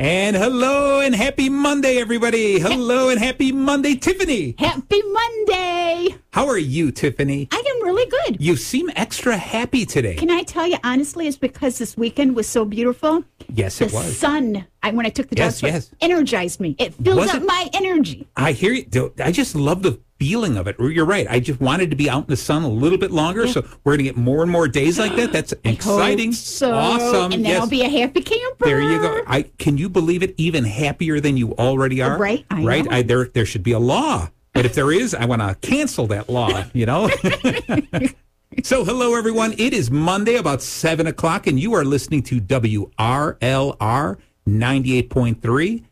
And hello and happy Monday, everybody. Hello and happy Monday, Tiffany. Happy Monday. How are you, Tiffany? I am really good. You seem extra happy today. Can I tell you honestly, it's because this weekend was so beautiful. Yes, The it was. The sun, I, when I took the Yes, dogs, yes. energized me. It filled Was up it? my energy. I hear you. I just love the feeling of it. You're right. I just wanted to be out in the sun a little bit longer. So we're going to get more and more days like that. That's exciting. So. Awesome. And then yes. I'll be a happy camper. There you go. I can you believe it? Even happier than you already are. Right, I right. know. I, there there should be a law, but if there is, I want to cancel that law. You know. so hello everyone. It is Monday about seven o'clock, and you are listening to WRLR ninety eight point three.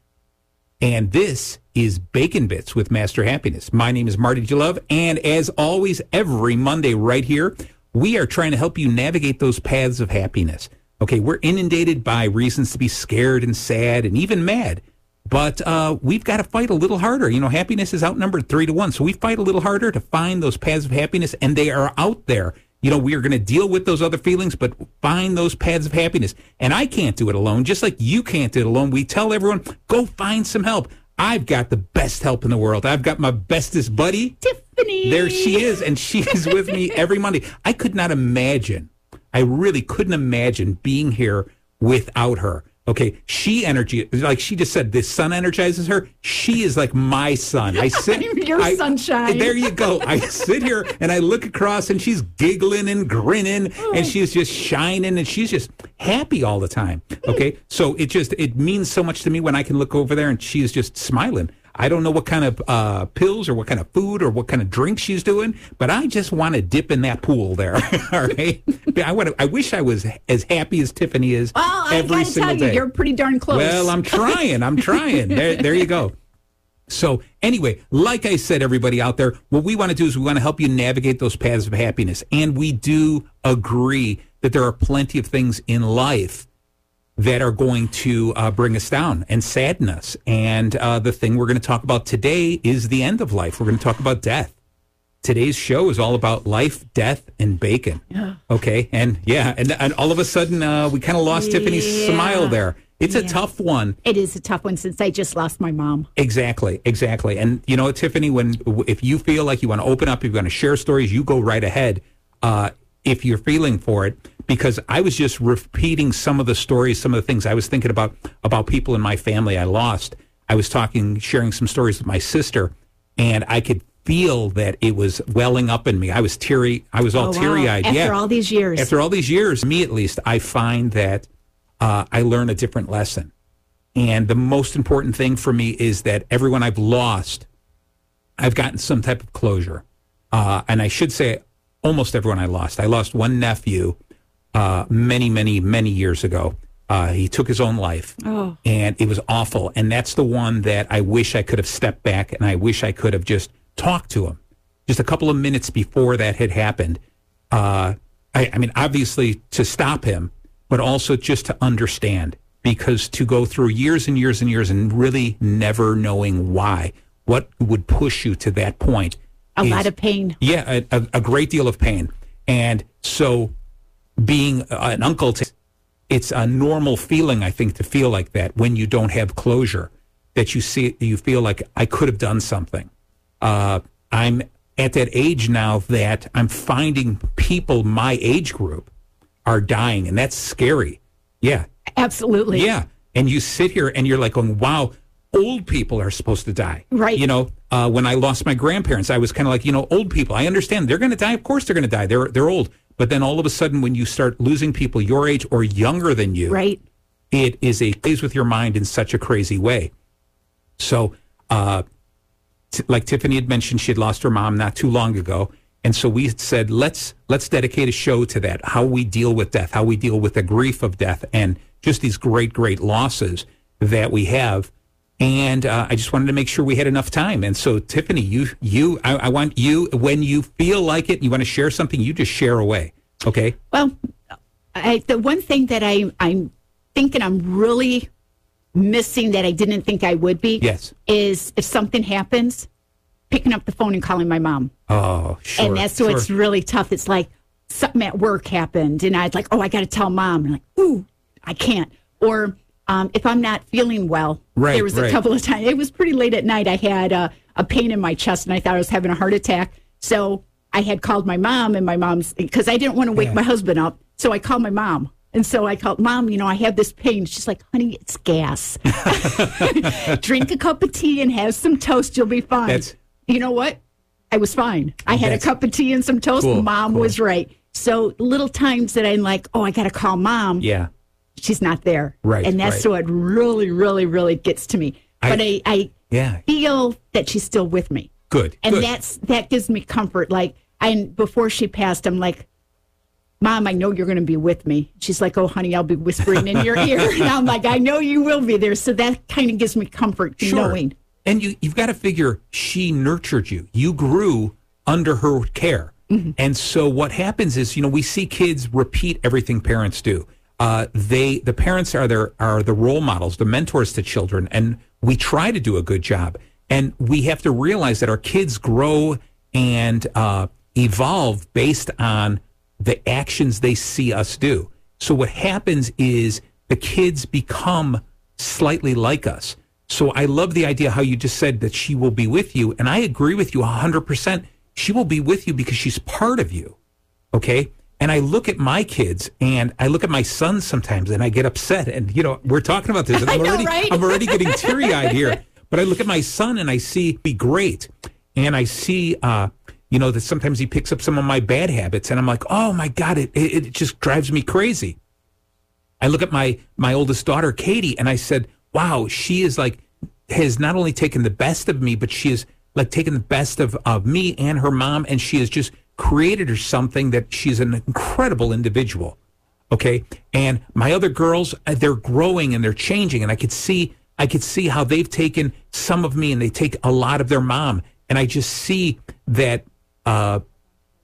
And this is Bacon Bits with Master Happiness. My name is Marty Jalove. And as always, every Monday right here, we are trying to help you navigate those paths of happiness. Okay, we're inundated by reasons to be scared and sad and even mad. But uh, we've got to fight a little harder. You know, happiness is outnumbered three to one. So we fight a little harder to find those paths of happiness, and they are out there. You know, we are going to deal with those other feelings, but find those paths of happiness. And I can't do it alone, just like you can't do it alone. We tell everyone, go find some help. I've got the best help in the world. I've got my bestest buddy. Tiffany. There she is, and she is with me every Monday. I could not imagine, I really couldn't imagine being here without her. Okay, she energy, like she just said, this sun energizes her. She is like my sun. I sit, I'm your I- sunshine. There you go. I sit here and I look across, and she's giggling and grinning, and oh. she's just shining, and she's just happy all the time. Hmm. Okay, so it just it means so much to me when I can look over there and she's just smiling. I don't know what kind of uh, pills or what kind of food or what kind of drink she's doing, but I just want to dip in that pool there. All right. I want. I wish I was as happy as Tiffany is Well, every got to single tell you, day. you're pretty darn close. Well, I'm trying. I'm trying. There, there you go. So, anyway, like I said, everybody out there, what we want to do is we want to help you navigate those paths of happiness. And we do agree that there are plenty of things in life that are going to uh, bring us down and sadden us. And uh, the thing we're going to talk about today is the end of life. We're going to talk about death. Today's show is all about life, death, and bacon. Yeah. Okay. And yeah, and, and all of a sudden, uh, we kind of lost Tiffany's smile there. It's a tough one. it is a tough one since I just lost my mom. Exactly, exactly. And you know, Tiffany, when if you feel like you want to open up, if you want to share stories, you go right ahead. Uh, if you're feeling for it, because I was just repeating some of the stories, some of the things I was thinking about about people in my family I lost. I was talking, sharing some stories with my sister, and I could feel that it was welling up in me. I was teary. I was all Oh, wow. teary eyed. After yeah, all these years. After all these years, me at least, I find that uh, I learn a different lesson. And the most important thing for me is that everyone I've lost, I've gotten some type of closure. Uh, and I should say almost everyone I lost. I lost one nephew uh, many, many, many years ago. Uh, he took his own life, Oh. and it was awful. And that's the one that I wish I could have stepped back and I wish I could have just talked to him just a couple of minutes before that had happened. Uh, I, I mean, obviously to stop him, but also just to understand because to go through years and years and years and really never knowing why, what would push you to that point. A is- lot of pain. yeah, a, a, a great deal of pain. And so being an uncle, to, it's a normal feeling, I think, to feel like that when you don't have closure, that you see, you feel like I could have done something. Uh, I'm at that age now that I'm finding people my age group are dying, and that's scary. Yeah, Absolutely. yeah. And you sit here and you're like going, wow, old people are supposed to die. Right. You know, uh, when I lost my grandparents, I was kind of like, you know, old people, I understand they're going to die. Of course they're going to die. They're, they're old. But then all of a sudden, when you start losing people your age or younger than you, Right. it is a plays with your mind in such a crazy way. So, uh, t- like Tiffany had mentioned, she had lost her mom not too long ago, and so we said let's let's dedicate a show to that. How we deal with death, how we deal with the grief of death, and just these great great losses that we have. And uh, I just wanted to make sure we had enough time. And so, Tiffany, you you I, I want you when you feel like it, you want to share something, you just share away. Okay. Well, I, the one thing that I, I'm thinking I'm really missing that I didn't think I would be Yes. is if something happens, picking up the phone and calling my mom. Oh, sure. and that's so sure. it's really tough. It's like something at work happened, and I'd like, oh, I got to tell mom. And like, ooh, I can't. Or um, if I'm not feeling well. Right, There was right. a couple of times. It was pretty late at night. I had uh, a pain in my chest, and I thought I was having a heart attack. So I had called my mom, and my mom's because I didn't want to wake Yeah. my husband up. So I called my mom. And so I called mom, you know, I have this pain. She's like, honey, it's gas. Drink a cup of tea and have some toast. You'll be fine. That's- you know what? I was fine. I had a cup of tea and some toast. Cool, mom cool. was right. So little times that I'm like, oh, I got to call mom. Yeah. She's not there. Right, And that's right. what really, really, really gets to me. I- but I, I Yeah. feel that she's still with me. Good. And good. that's that gives me comfort. Like, and before she passed, I'm like, Mom, I know you're going to be with me. She's like, Oh, honey, I'll be whispering in your ear. And I'm like, I know you will be there. So that kind of gives me comfort knowing. And you, you've got to figure she nurtured you. You grew under her care. Mm-hmm. And so what happens is, you know, we see kids repeat everything parents do. Uh, they, the parents are their, are the role models, the mentors to children. And we try to do a good job. And we have to realize that our kids grow and uh, evolve based on the actions they see us do. So what happens is the kids become slightly like us. So I love the idea how you just said that she will be with you. And I agree with you 100%. She will be with you because she's part of you. Okay. And I look at my kids and I look at my sons sometimes and I get upset. And, you know, we're talking about this. And I'm know, already, right? I'm already getting teary eyed here. But I look at my son and I see be great. And I see, uh, you know, that sometimes he picks up some of my bad habits. And I'm like, oh my God, it, it, it just drives me crazy. I look at my my oldest daughter, Katie, and I said, "Wow, she is like has not only taken the best of me, but she is like taken the best of of me and her mom, and she is just created her something that she's an incredible individual." Okay, and my other girls, uh, they're growing and they're changing, and I could see I could see how they've taken some of me and they take a lot of their mom, and I just see that. Uh,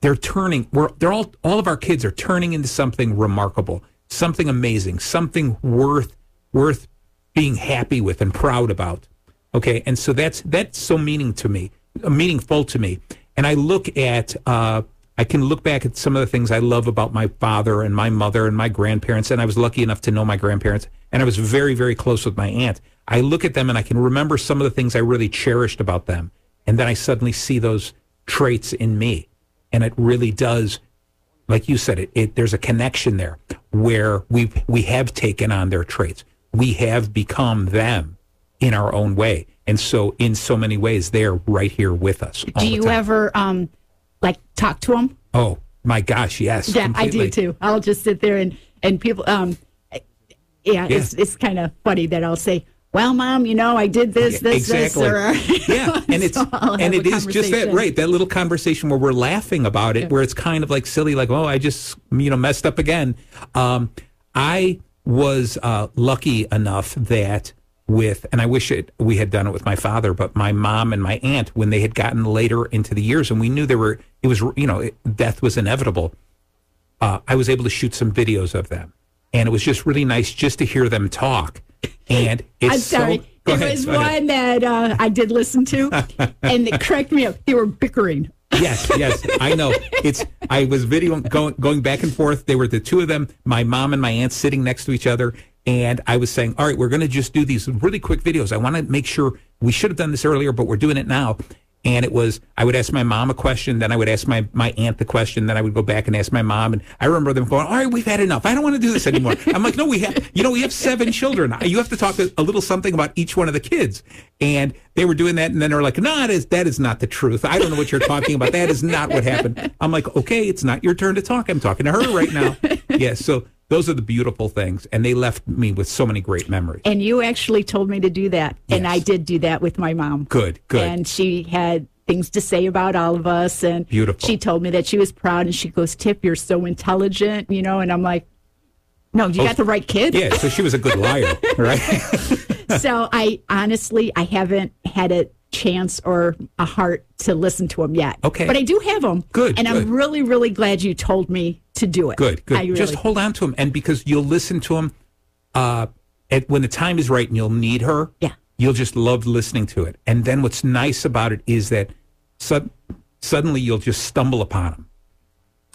they're turning we're they're all all of our kids are turning into something remarkable something amazing something worth worth being happy with and proud about okay and so that's that's so meaning to me meaningful to me and i look at uh I can look back at some of the things I love about my father and my mother and my grandparents, and I was lucky enough to know my grandparents, and I was very, very close with my aunt. I look at them and I can remember some of the things I really cherished about them, and then I suddenly see those traits in me. And it really does like you said it, it there's a connection there where we we have taken on their traits. We have become them in our own way and so in so many ways they're right here with us Do you ever um like talk to them? oh my gosh yes Yeah, I do too. I'll just sit there and and people um yeah, Yeah. it's it's kind of funny that I'll say, "Well, mom, you know, I did this, this, exactly. this." Or, yeah, and it's So and it is just that right that little conversation where we're laughing about it, where it's kind of like silly, like oh, I just you know messed up again. Um, I was uh, lucky enough that with, and I wish it we had done it with my father, but my mom and my aunt when they had gotten later into the years, and we knew there were it was you know it, death was inevitable. Uh, I was able to shoot some videos of them, and it was just really nice just to hear them talk. And it's I'm sorry. so. There ahead, was go ahead. one that uh, I did listen to, and it cracked me up. They were bickering. Yes, yes, I know. It's. I was video going going back and forth. They were the two of them, my mom and my aunt, sitting next to each other, and I was saying, "All right, we're going to just do these really quick videos. I want to make sure we should have done this earlier, but we're doing it now." And it was, I would ask my mom a question, then I would ask my, my aunt the question, then I would go back and ask my mom. And I remember them going, all right, we've had enough. I don't want to do this anymore. I'm like, no, we have, you know, we have seven children. You have to talk a, little something about each one of the kids. And they were doing that. And then they were like, no, that is, that is not the truth. I don't know what you're talking about. That is not what happened. I'm like, okay, it's not your turn to talk. I'm talking to her right now. Yes. so those are the beautiful things. And they left me with so many great memories. And you actually told me to do that, and I did do that with my mom. Good, good. And she had things to say about all of us, and Beautiful. She told me that she was proud, and she goes, "Tip, you're so intelligent," you know. And I'm like, "No, you oh, got the right kid." Oh. yeah. So she was a good liar, right? so I honestly, I haven't had a chance or a heart to listen to them yet. Okay. but I do have them. Good, and good. I'm really, really glad you told me to do it. Good, good. Really, Just hold on to them. and because you'll listen to them uh, at, when the time is right, and you'll need her. Yeah. You'll just love listening to it, and then what's nice about it is that sud- suddenly you'll just stumble upon them.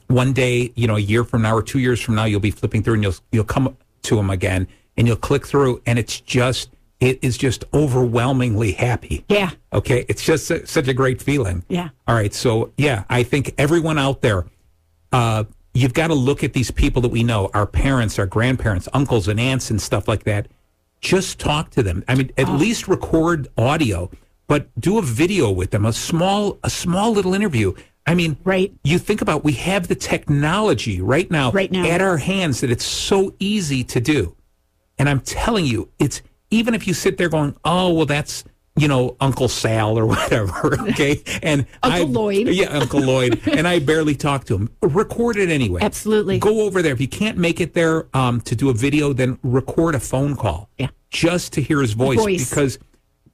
One day, you know, a year from now or two years from now, you'll be flipping through, and you'll you'll come to them again, and you'll click through, and it's just it is just overwhelmingly happy. Yeah. Okay, it's just a, such a great feeling. Yeah. All right, so yeah, I think everyone out there, uh, you've got to look at these people that we know, our parents, our grandparents, uncles and aunts, and stuff like that. Just talk to them. I mean, at least record audio, but do a video with them, a small, a small little interview. I mean, Right. You think about we have the technology right now, Right now. at our hands that it's so easy to do. And I'm telling you, it's even if you sit there going, "Oh, well, that's you know Uncle Sal or whatever," okay, and Uncle I- Lloyd. yeah, Uncle Lloyd, and I barely talk to him. Record it anyway. Absolutely. Go over there if you can't make it there um, to do a video, then record a phone call. Yeah. just to hear his voice, Voice. because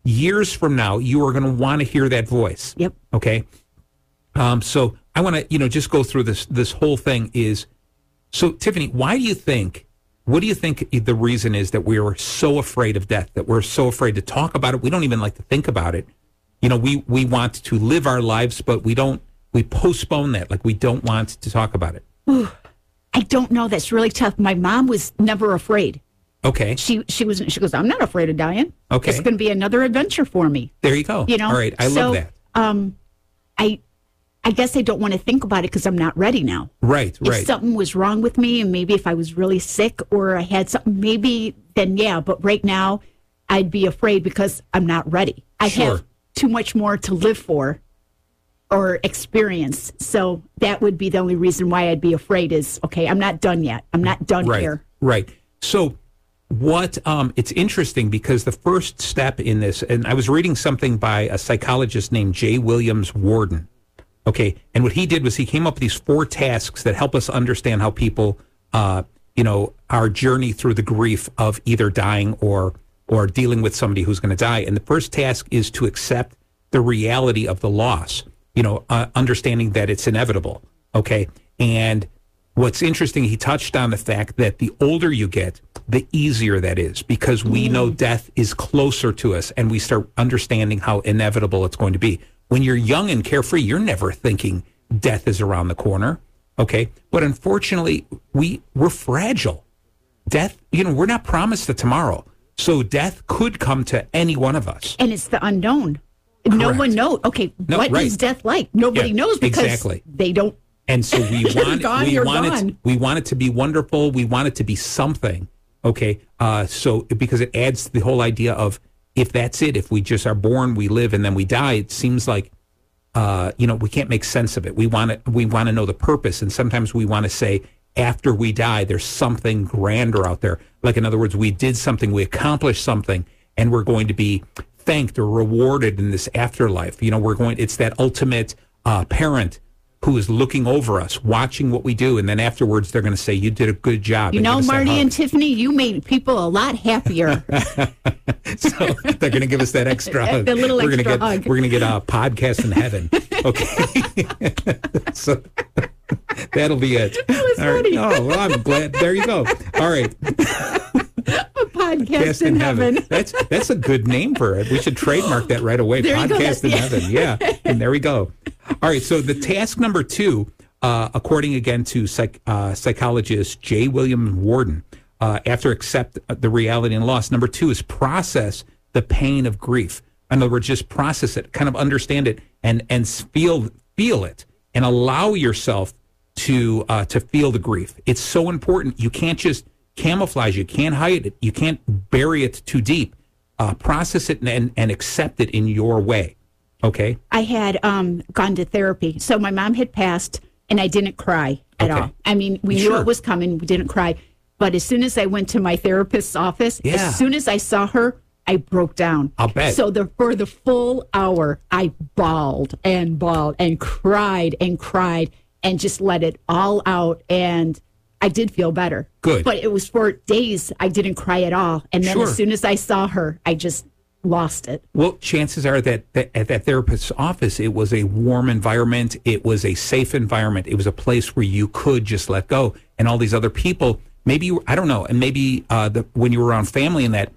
years from now you are going to want to hear that voice. Yep. Okay. Um, so I want to, you know, just go through this. This whole thing is. So Tiffany, why do you think? What do you think the reason is that we are so afraid of death? That we're so afraid to talk about it? We don't even like to think about it. You know, we we want to live our lives, but we don't. We postpone that. Like we don't want to talk about it. I don't know. That's really tough. My mom was never afraid. Okay. She she was she goes, I'm not afraid of dying. Okay. It's gonna be another adventure for me. There you go. You know? All right. I So, love that. Um I I guess I don't want to think about it because I'm not ready now. Right. If Right. If something was wrong with me and maybe if I was really sick or I had something, maybe then yeah. But right now, I'd be afraid because I'm not ready. I Sure. have too much more to live for or experience. So that would be the only reason why I'd be afraid is okay, I'm not done yet. I'm not done right. here. Right. So what um it's interesting because the first step in this and I was reading something by a psychologist named Jay Williams Worden. Okay. And what he did was he came up with these four tasks that help us understand how people uh you know our journey through the grief of either dying or or dealing with somebody who's going to die. And the first task is to accept the reality of the loss. You know, uh, understanding that it's inevitable. Okay. And what's interesting, he touched on the fact that the older you get, the easier that is because we know death is closer to us and we start understanding how inevitable it's going to be. When you're young and carefree, you're never thinking death is around the corner. Okay. But unfortunately, we, we're fragile. Death, you know, we're not promised a tomorrow. So death could come to any one of us. And it's the unknown. No one knows. Okay, No, what is right. death like? Nobody Yeah, knows because exactly. they don't. And so we want gone, we want it we want it to be wonderful. We want it to be something. Okay. Uh, so because it adds to the whole idea of if that's it, if we just are born, we live, and then we die, it seems like uh, you know, we can't make sense of it. We want to we want to know the purpose, and sometimes we want to say after we die, there's something grander out there. Like in other words, we did something, we accomplished something, and we're going to be thanked or rewarded in this afterlife. You know, we're going. It's that ultimate uh, parent who is looking over us, watching what we do, and then afterwards they're going to say, "You did a good job." You know, that Marty and Tiffany, you made people a lot happier. so they're going to give us that extra hug. The little we're gonna extra get, hug. We're going to get a podcast in heaven. Okay. so that'll be it. was All right. funny. Oh, well, I'm glad. There you go. All right. a podcast Podcast in, heaven. That's that's a good name for it. We should trademark that right away. There. Podcast in Yeah. heaven. Yeah. And there we go. All right. So the task number two, uh, according again to psych, uh, psychologist J. William Worden, uh, after accept the reality and loss, number two is process the pain of grief. In other words, just process it, kind of understand it, and and feel feel it, and allow yourself to uh, to feel the grief. It's so important. You can't just camouflage. You can't hide it. You can't bury it too deep. Uh, process it and, and accept it in your way. Okay. I had um, gone to therapy. So my mom had passed, and I didn't cry at Okay. all. I mean, we Sure. knew it was coming. We didn't cry. But as soon as I went to my therapist's office, Yeah. as soon as I saw her, I broke down. I'll bet. So the for the full hour, I bawled and bawled and cried and cried and just let it all out. And I did feel better. Good. But it was for days I didn't cry at all. And then Sure. as soon as I saw her, I just lost it. Well, chances are that, that at that therapist's office, it was a warm environment. It was a safe environment. It was a place where you could just let go. And all these other people, maybe you, I don't know, and maybe uh, the, when you were around family and that,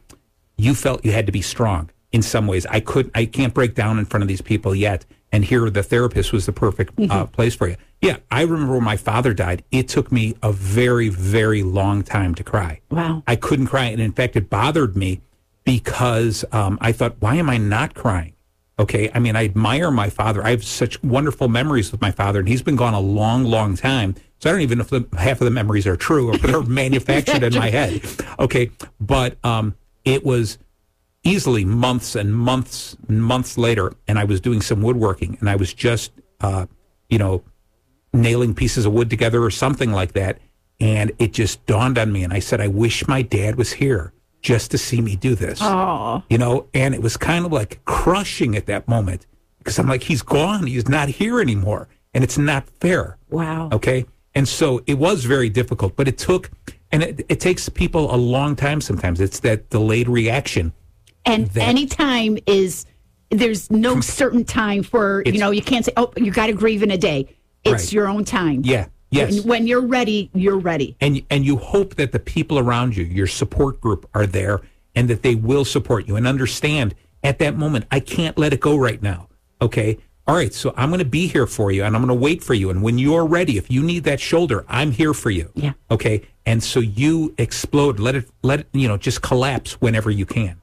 you felt you had to be strong in some ways. I could, I can't break down in front of these people yet. And here the therapist was the perfect uh, Mm-hmm. place for you. Yeah, I remember when my father died. It took me a very, very long time to cry. Wow. I couldn't cry, and in fact, it bothered me because um, I thought, why am I not crying? Okay, I mean, I admire my father. I have such wonderful memories with my father, and he's been gone a long, long time. So I don't even know if the, half of the memories are true or they're manufactured in my head. Okay, but um, it was easily months and months and months later, and I was doing some woodworking, and I was just, uh, you know, nailing pieces of wood together or something like that, and it just dawned on me, and I said, I wish my dad was here just to see me do this Oh, you know, and it was kind of like crushing at that moment because I'm like, he's gone, he's not here anymore, and it's not fair. wow. Okay. And so it was very difficult, but it took, and it, it takes people a long time sometimes. It's that delayed reaction. And that- any time is there's no certain time for you know you can't say oh you got to grieve in a day. It's Right. your own time. Yeah. Yes. When, when you're ready, you're ready. and and you hope that the people around you, your support group, are there and that they will support you and understand at that moment. I can't let it go right now. Okay. All right. So I'm going to be here for you and I'm going to wait for you. And when you're ready, if you need that shoulder, I'm here for you. Yeah. Okay. And so you explode. Let it. Let it. You know. Just collapse whenever you can.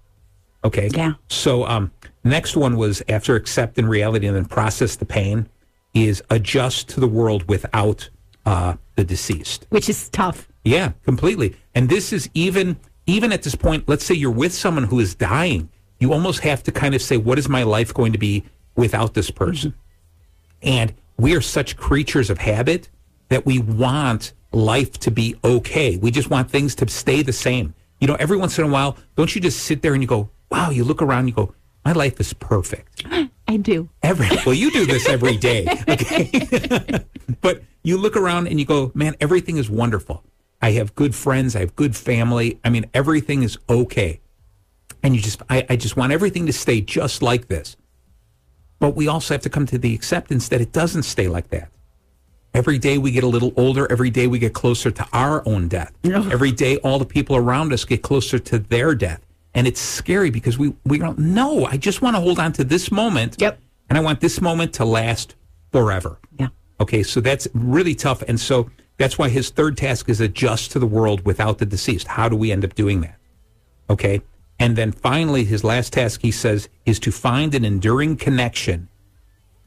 Okay. Yeah. So um, next one was after accept in reality and then process the pain is adjust to the world without uh, the deceased. Which is tough. Yeah, completely. And this is even even at this point, let's say you're with someone who is dying, you almost have to kind of say, what is my life going to be without this person? And we are such creatures of habit that we want life to be okay. We just want things to stay the same. You know, every once in a while, don't you just sit there and you go, wow, you look around, you go, my life is perfect. I do. Every well, you do this every day, okay? but you look around and you go, man, everything is wonderful. I have good friends. I have good family. I mean, everything is okay. And you just, I, I just want everything to stay just like this. But we also have to come to the acceptance that it doesn't stay like that. Every day we get a little older. Every day we get closer to our own death. Every day all the people around us get closer to their death. And it's scary because we, we don't know. I just want to hold on to this moment. Yep. And I want this moment to last forever. Yeah. Okay, so that's really tough. And so that's why his third task is adjust to the world without the deceased. How do we end up doing that? Okay. And then finally, his last task, he says, is to find an enduring connection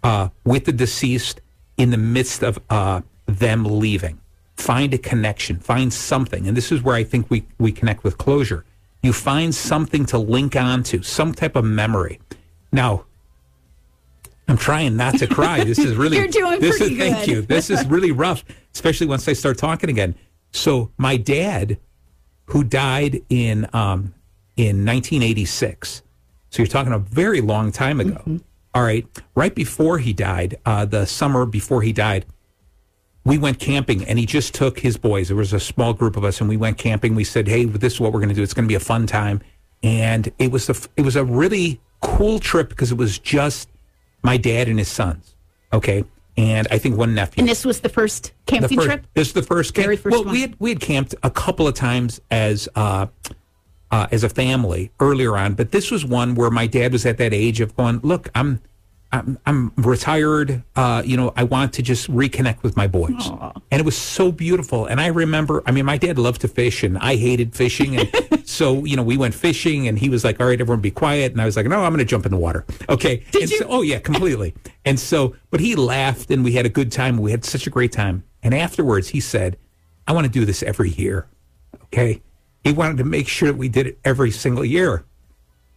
uh, with the deceased in the midst of uh, them leaving. Find a connection, find something. And this is where I think we, we connect with closure. You find something to link onto, some type of memory. Now, I'm trying not to cry. This is really You're doing this pretty is thank good. you. This is really rough, especially once I start talking again. So my dad, who died in um, in 1986, so you're talking a very long time ago. Mm-hmm. All right, right before he died, uh, the summer before he died, we went camping, and he just took his boys. There was a small group of us, and we went camping. We said, "Hey, this is what we're going to do. It's going to be a fun time." And it was a it was a really cool trip because it was just my dad and his sons. Okay, and I think one nephew. And this was the first The camping first- trip? This is the first camp. Very first well, one. we had we had camped a couple of times as uh, uh, as a family earlier on, but this was one where my dad was at that age of going, look, I'm. I'm, I'm retired. Uh, you know, I want to just reconnect with my boys, and it was so beautiful. And I remember, I mean, my dad loved to fish, and I hated fishing, and so you know, we went fishing, and he was like, "All right, everyone, be quiet," and I was like, "No, I'm going to jump in the water." Okay, Did and you? So, oh yeah, completely. and so, but he laughed, and we had a good time. We had such a great time. And afterwards, he said, "I want to do this every year." Okay, he wanted to make sure that we did it every single year.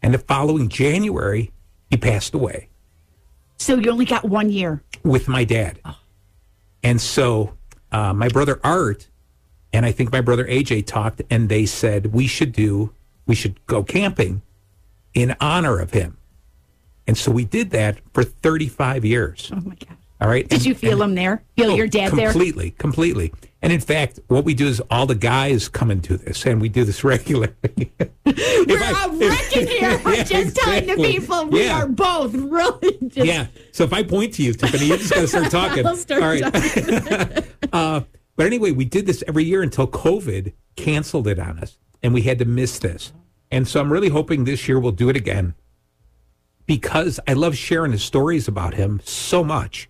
And the following January, he passed away So you only got one year. with my dad. And so uh, my brother Art and I think my brother AJ talked, and they said we should do, we should go camping in honor of him. And so we did that for 35 years. Oh my God. All right. Did And- you feel him there? Feel Oh, your dad there? completely, completely. And in fact, what we do is all the guys come and do this, and we do this regularly. We're all wrecking here. I'm Yeah, just telling the people we Yeah. are both really just. yeah. So if I point to you, Tiffany, you're just going to start talking. I'll start all right. uh, but anyway, we did this every year until COVID canceled it on us, and we had to miss this. And so I'm really hoping this year we'll do it again because I love sharing his stories about him so much.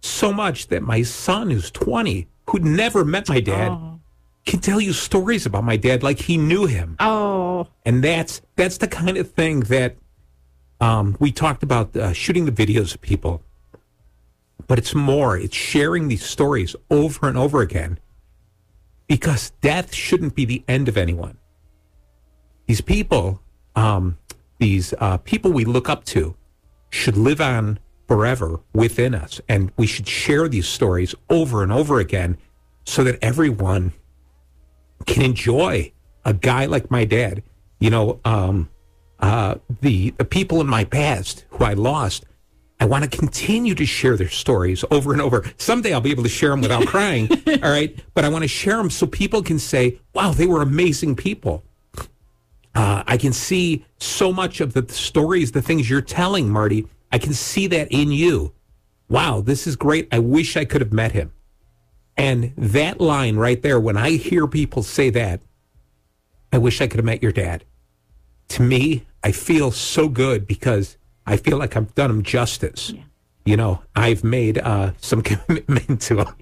So much that my son, who's 20, who'd never met my dad, Oh. can tell you stories about my dad like he knew him. Oh, And that's that's the kind of thing that um, we talked about uh, shooting the videos of people. But it's more, it's sharing these stories over and over again because death shouldn't be the end of anyone. These people, um, these uh, people we look up to, should live on forever within us. And we should share these stories over and over again so that everyone can enjoy a guy like my dad. You know, um, uh, the the people in my past who I lost. I want to continue to share their stories over and over. Someday I'll be able to share them without crying. all right, but I want to share them so people can say, "Wow, they were amazing people." Uh, I can see so much of the stories, the things you're telling, Marty. I can see that in you. Wow, this is great. I wish I could have met him. And that line right there, when I hear people say that, I wish I could have met your dad. To me, I feel so good because I feel like I've done him justice. You know, I've made uh, some commitment to him.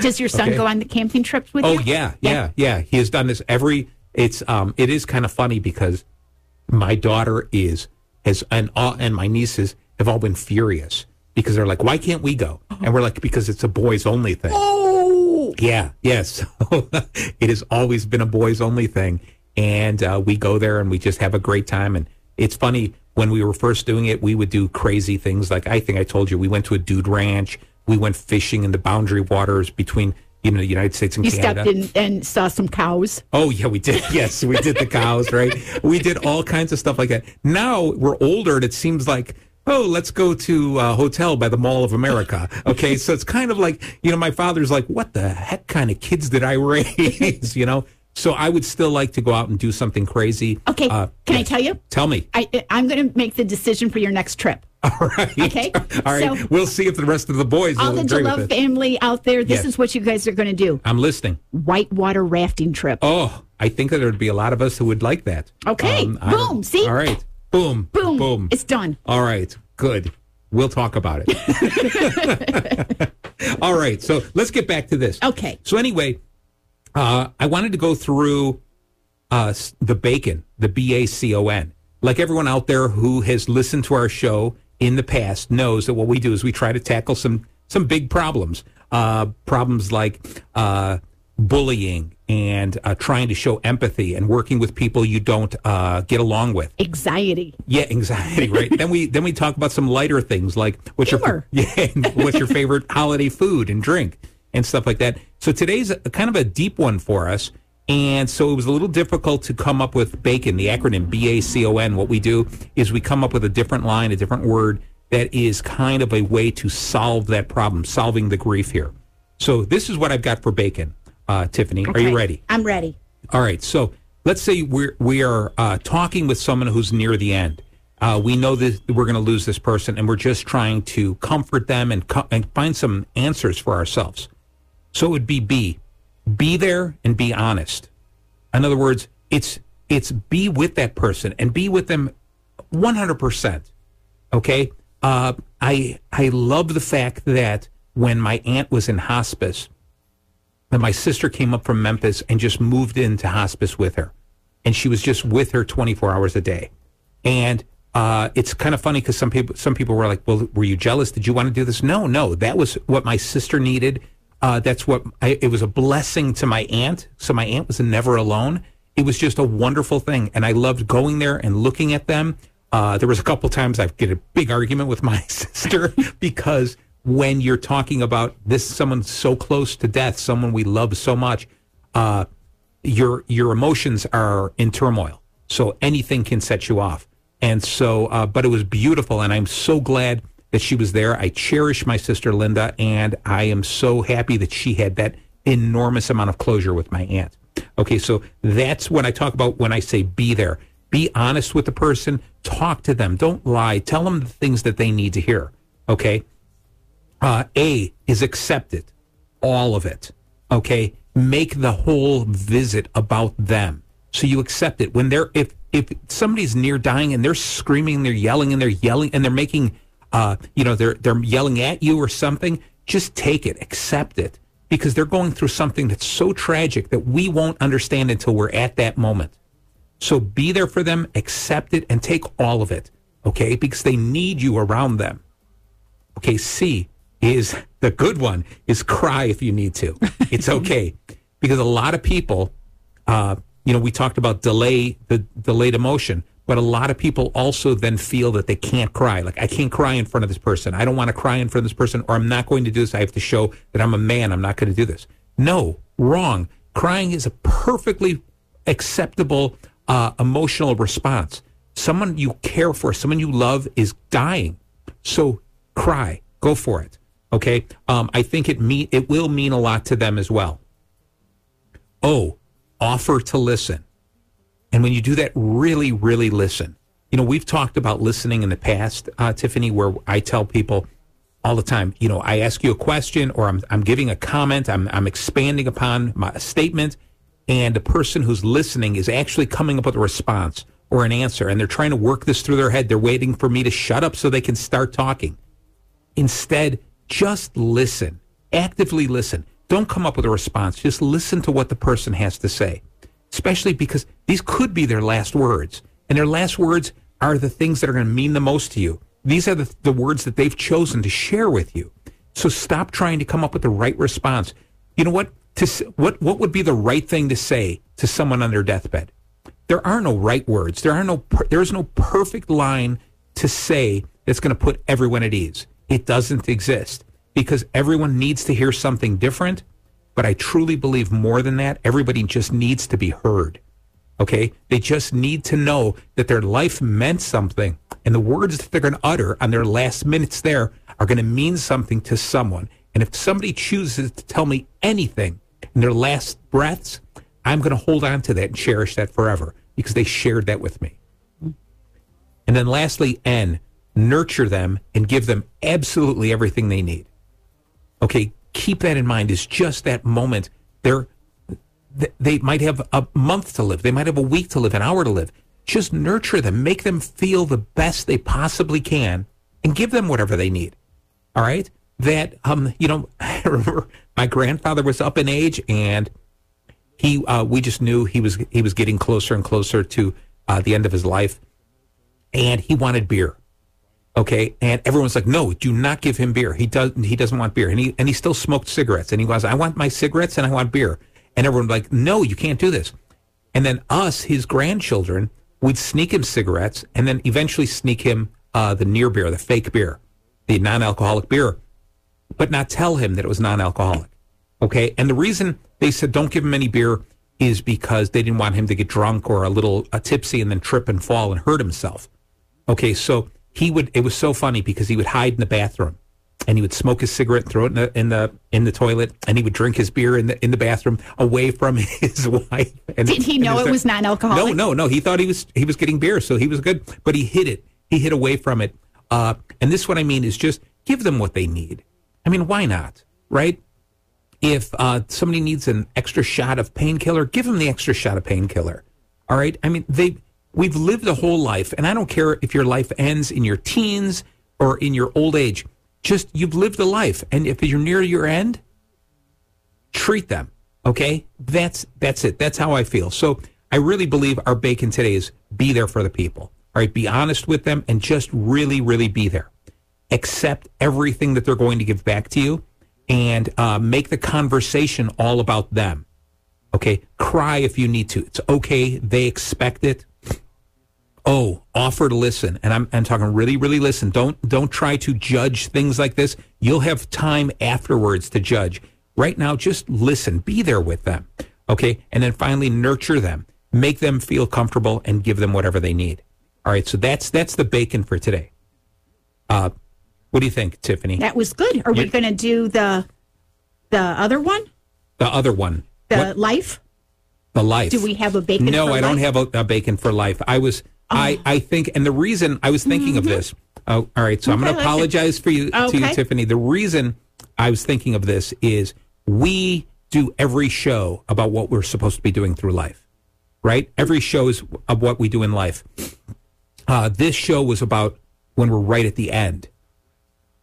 does your son Okay. go on the camping trips with Oh you? Oh yeah, yeah, yeah. He has done this every. It's um. It is kind of funny because my daughter is has and all and my nieces have all been furious because they're like, why can't we go? And we're like, because it's a boys only thing. Oh, Yeah, yes. it has always been a boys only thing. And uh, we go there and we just have a great time. And it's funny, when we were first doing it, we would do crazy things. Like I think I told you, we went to a dude ranch. We went fishing in the boundary waters between you know the United States and you Canada. stepped in and saw some cows. Oh yeah, we did. Yes, we did the cows, right? We did all kinds of stuff like that. Now we're older, and it seems like, oh, let's go to a hotel by the Mall of America. Okay, so it's kind of like, you know, my father's like, what the heck kind of kids did I raise? you know, so I would still like to go out and do something crazy. Okay, Uh, can I tell you? Tell me. I, I'm going to make the decision for your next trip. All right. Okay, All right. so- we'll see if the rest of the boys All the agree with Jalove it. family out there, this Yes. is what you guys are going to do: I'm listening. whitewater rafting trip. Oh, I think that there would be a lot of us who would like that. Um, Okay. I- Boom. See? All right. Boom. Boom, Boom. It's done. All right. Good. We'll talk about it. All right. So let's get back to this. Okay. So anyway, uh, I wanted to go through uh, the bacon, the B A C O N. Like everyone out there who has listened to our show in the past knows that what we do is we try to tackle some some big problems, uh, problems like uh, bullying and uh, trying to show empathy and working with people you don't uh, get along with. Anxiety. Yeah, anxiety, right? then we then we talk about some lighter things like what's Humor. your yeah, what's your favorite holiday food and drink and stuff like that. So today's a, kind of a deep one for us. And so it was a little difficult to come up with bacon, the acronym B A C O N. What we do is we come up with a different line, a different word that is kind of a way to solve that problem, solving the grief here. So this is what I've got for bacon. Uh, Tiffany, are you ready? I'm ready. All right. So let's say we're we are uh, talking with someone who's near the end. Uh, we know that we're going to lose this person, and we're just trying to comfort them and co- and find some answers for ourselves. So it would be B, be there and be honest. In other words, it's it's be with that person and be with them one hundred percent. Okay. Uh, I I love the fact that when my aunt was in hospice, that my sister came up from Memphis and just moved into hospice with her. And she was just with her 24 hours a day. And uh, it's kind of funny because some people some people were like, "Well, were you jealous? Did you want to do this?" No, no. That was what my sister needed. Uh, that's what I, it was a blessing to my aunt. So my aunt was never alone. It was just a wonderful thing, and I loved going there and looking at them. Uh, there was a couple times I get a big argument with my sister because when you're talking about this, someone so close to death, someone we love so much, uh, your your emotions are in turmoil. So anything can set you off. And so, uh, but it was beautiful, and I'm so glad that she was there. I cherish my sister Linda, and I am so happy that she had that enormous amount of closure with my aunt. Okay, so that's what I talk about when I say be there. Be honest with the person. Talk to them. Don't lie. Tell them the things that they need to hear. Okay. Uh, A is accept it, all of it. Okay, make the whole visit about them. So you accept it when they're if if somebody's near dying and they're screaming, they're yelling, and they're yelling, and they're making, uh, you know, they're they're yelling at you or something, just take it, accept it, because they're going through something that's so tragic that we won't understand until we're at that moment. So be there for them, accept it, and take all of it, okay? Because they need you around them. Okay, C is the good one is cry if you need to. It's okay because a lot of people, uh, you know, we talked about delay the delayed emotion, but a lot of people also then feel that they can't cry. Like I can't cry in front of this person. I don't want to cry in front of this person, or I'm not going to do this. I have to show that I'm a man. I'm not going to do this. No, wrong. Crying is a perfectly acceptable uh, emotional response. Someone you care for, someone you love is dying. So cry, go for it. Okay. Um, I think it mean it will mean a lot to them as well. Oh, offer to listen. And when you do that, really, really listen. You know, we've talked about listening in the past, uh, Tiffany, where I tell people all the time, you know, I ask you a question or I'm, I'm giving a comment, I'm, I'm expanding upon my statement, and the person who's listening is actually coming up with a response or an answer, and they're trying to work this through their head. They're waiting for me to shut up so they can start talking. Instead, just listen, actively listen. Don't come up with a response. Just listen to what the person has to say, especially because these could be their last words. And their last words are the things that are going to mean the most to you. These are the, the words that they've chosen to share with you. So stop trying to come up with the right response. You know what? To, what, what would be the right thing to say to someone on their deathbed? There are no right words. There are no, there is no perfect line to say that's going to put everyone at ease. It doesn't exist because everyone needs to hear something different. But I truly believe more than that, everybody just needs to be heard. Okay? They just need to know that their life meant something and the words that they're going to utter on their last minutes there are going to mean something to someone. And if somebody chooses to tell me anything in their last breaths, I'm going to hold on to that and cherish that forever because they shared that with me. And then lastly, N, nurture them and give them absolutely everything they need. Okay, keep that in mind. Is just that moment. They're they might have a month to live. They might have a week to live, an hour to live. Just nurture them, make them feel the best they possibly can, and give them whatever they need. All right. That um, you know, I remember my grandfather was up in age, and he uh, we just knew he was he was getting closer and closer to uh, the end of his life, and he wanted beer. Okay, and everyone's like, "No, do not give him beer. He does. He doesn't want beer." And he and he still smoked cigarettes. And he was, "I want my cigarettes and I want beer." And everyone's like, "No, you can't do this." And then us, his grandchildren, would sneak him cigarettes, and then eventually sneak him uh, the near beer, the fake beer, the non-alcoholic beer, but not tell him that it was non-alcoholic. Okay, and the reason they said don't give him any beer is because they didn't want him to get drunk or a little a tipsy and then trip and fall and hurt himself. Okay, so he would it was so funny because he would hide in the bathroom and he would smoke his cigarette throw it in the in the in the toilet and he would drink his beer in the in the bathroom away from his wife and, did he know it was non-alcoholic? No no no. He thought he was he was getting beer so he was good. But he hid it. He hid away from it. Uh, and this what i mean is just give them what they need. I mean why not right? If uh, somebody needs an extra shot of painkiller give them the extra shot of painkiller all right? I mean they We've lived a whole life, and I don't care if your life ends in your teens or in your old age. Just you've lived a life, and if you're near your end, treat them. Okay, that's that's it. That's how I feel. So I really believe our bacon today is be there for the people. All right, be honest with them and just really, really be there. Accept everything that they're going to give back to you, and uh, make the conversation all about them. Okay, cry if you need to. It's okay. They expect it oh, offer to listen. And I'm, I'm talking really, really listen. Don't, don't try to judge things like this. You'll have time afterwards to judge. Right now, just listen, be there with them. Okay. And then finally nurture them, make them feel comfortable and give them whatever they need. All right. So that's, that's the bacon for today. Uh, what do you think, Tiffany? That was good. Are You're, we going to do the, the other one? The other one. The what? life? The life. Do we have a bacon? No, I life? don't have a, a bacon for life. I was, I, I think, and the reason I was thinking mm-hmm. of this. Oh, all right. So okay, I'm going to apologize for you, to you, Tiffany. The reason I was thinking of this is we do every show about what we're supposed to be doing through life, right? Every show is of what we do in life. Uh, this show was about when we're right at the end.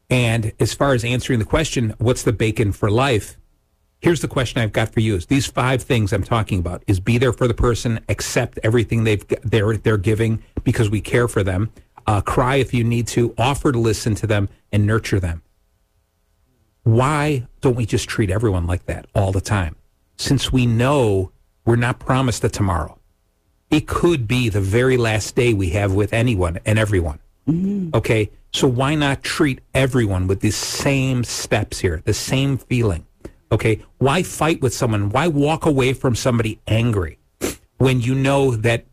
And as far as answering the question, what's the bacon for life? Here's the question I've got for you: Is these five things I'm talking about? Is be there for the person, accept everything they've they're they're giving because we care for them, uh, cry if you need to, offer to listen to them, and nurture them. Why don't we just treat everyone like that all the time? Since we know we're not promised a tomorrow, it could be the very last day we have with anyone and everyone. Mm-hmm. Okay, so why not treat everyone with the same steps here, the same feeling? Okay. Why fight with someone? Why walk away from somebody angry when you know that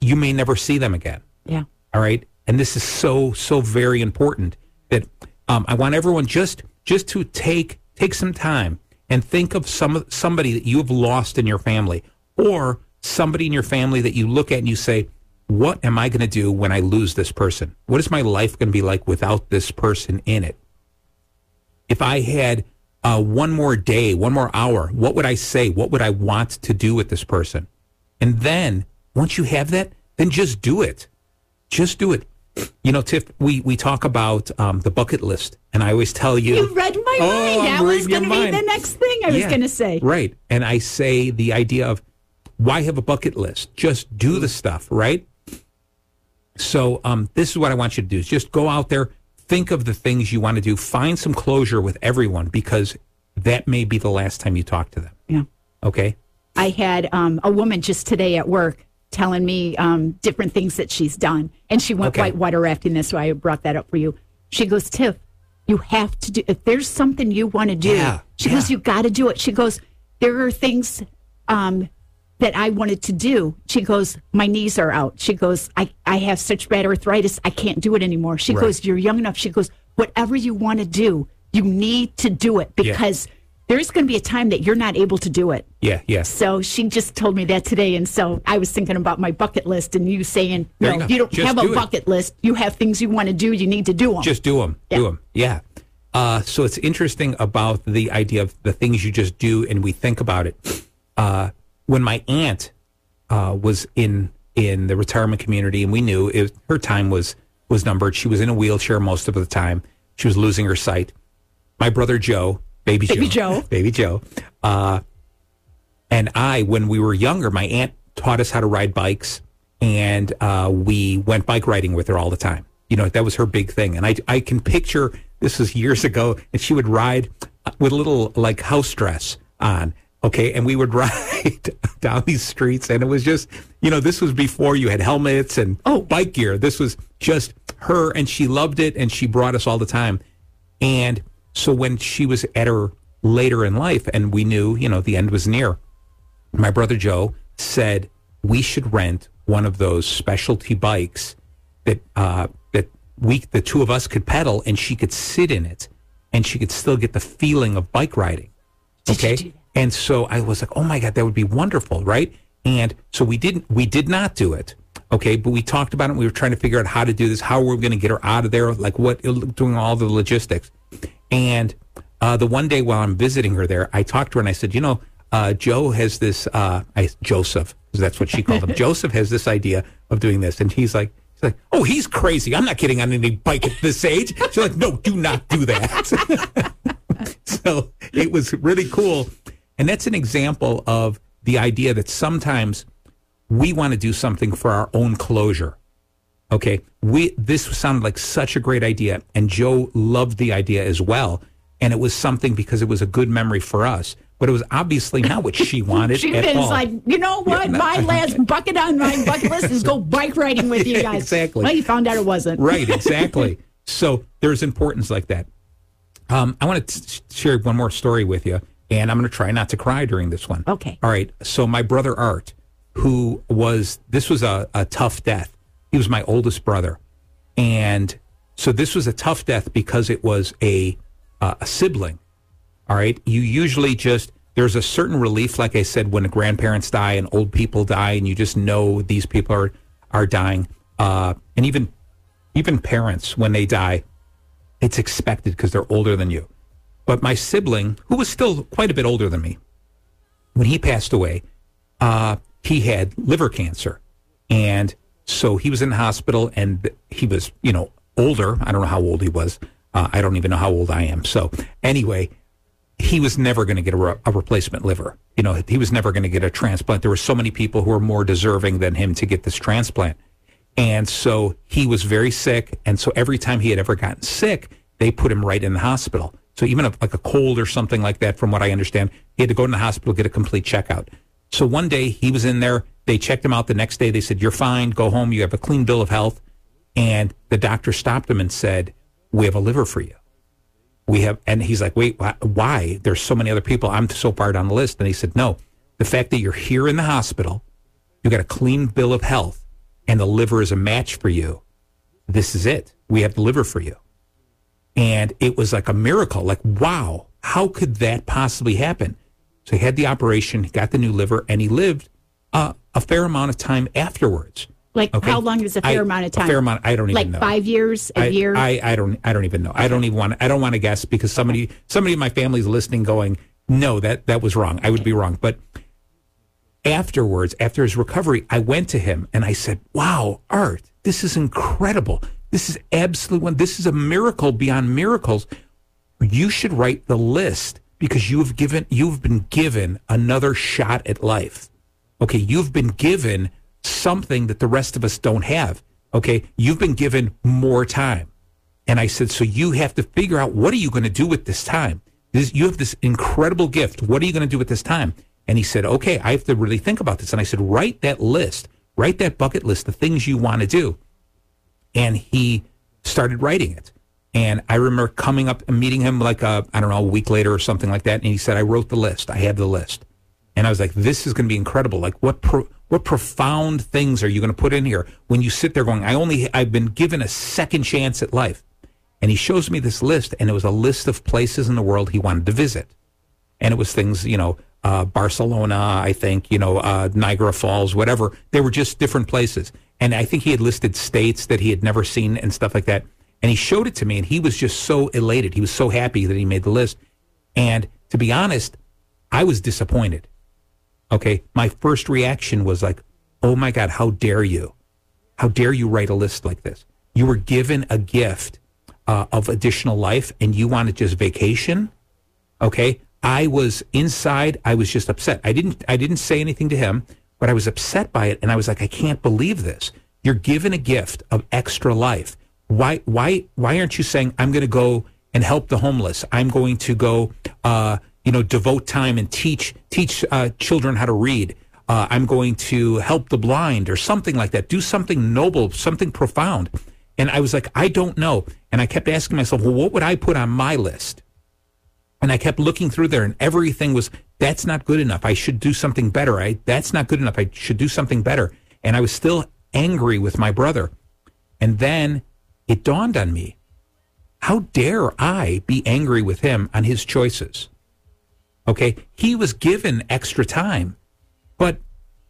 you may never see them again? Yeah. All right. And this is so, so very important that um, I want everyone just just to take take some time and think of some somebody that you have lost in your family or somebody in your family that you look at and you say, what am I going to do when I lose this person? What is my life going to be like without this person in it? If I had uh, one more day, one more hour, what would I say? What would I want to do with this person? And then once you have that, then just do it. Just do it. You know, Tiff, we, we talk about um, the bucket list, and I always tell you. You read my oh, mind. That was going to be the next thing I yeah, was going to say. Right. And I say the idea of why have a bucket list? Just do the stuff, right? So um, this is what I want you to do: is just go out there, think of the things you want to do. Find some closure with everyone because that may be the last time you talk to them. Yeah. Okay. I had um, a woman just today at work telling me um, different things that she's done, and she went okay. whitewater rafting. This, so I brought that up for you. She goes, Tiff, you have to do. If there's something you want to do, yeah, she yeah. goes, you got to do it. She goes, there are things um, that I wanted to do. She goes, My knees are out. She goes, I, I have such bad arthritis, I can't do it anymore. She right. goes, You're young enough. She goes, Whatever you want to do, you need to do it because yeah. there's going to be a time that you're not able to do it. Yeah, yeah. So she just told me that today. And so I was thinking about my bucket list and you saying, No, you, you don't just have do a bucket list. You have things you want to do. You need to do them. Just do them. Yeah. Do them. Yeah. Uh, so it's interesting about the idea of the things you just do and we think about it. Uh, when my aunt uh, was in in the retirement community, and we knew it, her time was was numbered. She was in a wheelchair most of the time. She was losing her sight. My brother Joe, baby, baby Joe, Joe. baby Joe, uh, and I, when we were younger, my aunt taught us how to ride bikes, and uh, we went bike riding with her all the time. You know, that was her big thing. And I, I can picture this was years ago, and she would ride with a little like house dress on Okay. And we would ride down these streets. And it was just, you know, this was before you had helmets and oh. bike gear. This was just her. And she loved it. And she brought us all the time. And so when she was at her later in life and we knew, you know, the end was near, my brother Joe said, we should rent one of those specialty bikes that, uh, that we, the two of us could pedal and she could sit in it and she could still get the feeling of bike riding. Okay. And so I was like, oh my God, that would be wonderful, right? And so we didn't, we did not do it. Okay. But we talked about it. We were trying to figure out how to do this, how we're going to get her out of there, like what, doing all the logistics. And uh, the one day while I'm visiting her there, I talked to her and I said, you know, uh, Joe has this, uh, I, Joseph, that's what she called him. Joseph has this idea of doing this. And he's like, he's like, oh, he's crazy. I'm not getting on any bike at this age. She's like, no, do not do that. so it was really cool. And that's an example of the idea that sometimes we want to do something for our own closure. Okay, we this sounded like such a great idea, and Joe loved the idea as well. And it was something because it was a good memory for us, but it was obviously not what she wanted. she was like, you know what? My last bucket on my bucket list is go bike riding with you guys. exactly. Well, you found out it wasn't. right. Exactly. so there's importance like that. Um, I want to share one more story with you and I'm going to try not to cry during this one. Okay. All right. So my brother Art, who was this was a, a tough death. He was my oldest brother, and so this was a tough death because it was a uh, a sibling. All right. You usually just there's a certain relief, like I said, when grandparents die and old people die, and you just know these people are are dying. Uh, and even even parents when they die, it's expected because they're older than you. But my sibling, who was still quite a bit older than me, when he passed away, uh, he had liver cancer. And so he was in the hospital and he was, you know, older. I don't know how old he was. Uh, I don't even know how old I am. So anyway, he was never going to get a, re- a, replacement liver. You know, he was never going to get a transplant. There were so many people who were more deserving than him to get this transplant. And so he was very sick. And so every time he had ever gotten sick, they put him right in the hospital. So even a, like a cold or something like that, from what I understand, he had to go to the hospital, get a complete checkout. So one day he was in there. They checked him out. The next day they said, You're fine. Go home. You have a clean bill of health. And the doctor stopped him and said, We have a liver for you. We have, and he's like, Wait, why? There's so many other people. I'm so far down the list. And he said, No, the fact that you're here in the hospital, you got a clean bill of health, and the liver is a match for you. This is it. We have the liver for you. And it was like a miracle. Like, wow, how could that possibly happen? So he had the operation, got the new liver, and he lived uh, a fair amount of time afterwards. Like okay? how long is a fair I, amount of time? A fair amount. I don't even know. Like five years, a I, year. I, I don't. I don't even know. I don't even want. I don't want to guess because somebody somebody in my family is listening, going, "No, that that was wrong. I would be wrong." But afterwards, after his recovery, I went to him and I said, "Wow, Art, this is incredible. This is absolutely one. This is a miracle beyond miracles. You should write the list because you've given you've been given another shot at life. Okay, you've been given something that the rest of us don't have. Okay, you've been given more time. And I said, so you have to figure out what are you going to do with this time? This, you have this incredible gift. What are you going to do with this time? And he said, okay, I have to really think about this. And I said, write that list, write that bucket list, the things you want to do and he started writing it. And I remember coming up and meeting him like a, I don't know, a week later or something like that. And he said, I wrote the list. I have the list. And I was like, this is going to be incredible. Like what, pro- what profound things are you going to put in here when you sit there going, I only, I've been given a second chance at life. And he shows me this list and it was a list of places in the world he wanted to visit. And it was things, you know, uh, Barcelona, I think, you know, uh, Niagara Falls, whatever. They were just different places. And I think he had listed states that he had never seen and stuff like that. And he showed it to me, and he was just so elated. He was so happy that he made the list. And to be honest, I was disappointed. Okay. My first reaction was like, oh my God, how dare you? How dare you write a list like this? You were given a gift uh, of additional life and you wanted just vacation. Okay. I was inside. I was just upset. I didn't, I didn't say anything to him but I was upset by it. And I was like, I can't believe this. You're given a gift of extra life. Why, why, why aren't you saying, I'm going to go and help the homeless? I'm going to go, uh, you know, devote time and teach, teach uh, children how to read. Uh, I'm going to help the blind or something like that. Do something noble, something profound. And I was like, I don't know. And I kept asking myself, well, what would I put on my list? And I kept looking through there and everything was, that's not good enough. I should do something better. I, that's not good enough. I should do something better. And I was still angry with my brother. And then it dawned on me, how dare I be angry with him on his choices? Okay. He was given extra time, but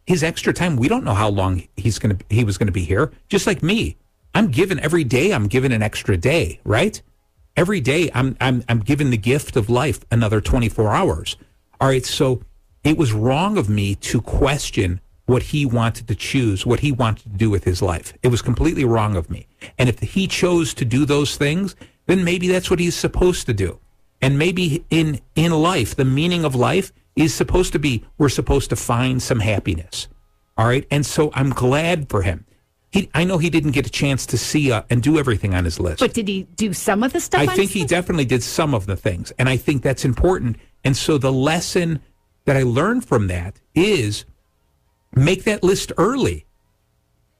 his extra time, we don't know how long he's going to, he was going to be here. Just like me. I'm given every day, I'm given an extra day, right? Every day I'm I'm I'm given the gift of life another 24 hours. All right, so it was wrong of me to question what he wanted to choose, what he wanted to do with his life. It was completely wrong of me. And if he chose to do those things, then maybe that's what he's supposed to do. And maybe in in life, the meaning of life is supposed to be we're supposed to find some happiness. All right? And so I'm glad for him. He, I know he didn't get a chance to see uh, and do everything on his list. But did he do some of the stuff? I think he list? definitely did some of the things, and I think that's important. And so the lesson that I learned from that is make that list early.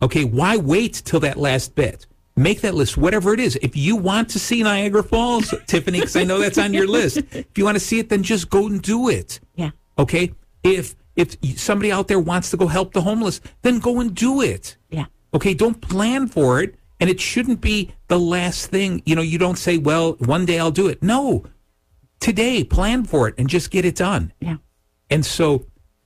Okay, why wait till that last bit? Make that list, whatever it is. If you want to see Niagara Falls, Tiffany, because I know that's on your list. If you want to see it, then just go and do it. Yeah. Okay. If if somebody out there wants to go help the homeless, then go and do it. Yeah. Okay, don't plan for it. And it shouldn't be the last thing. You know, you don't say, well, one day I'll do it. No, today, plan for it and just get it done. Yeah. And so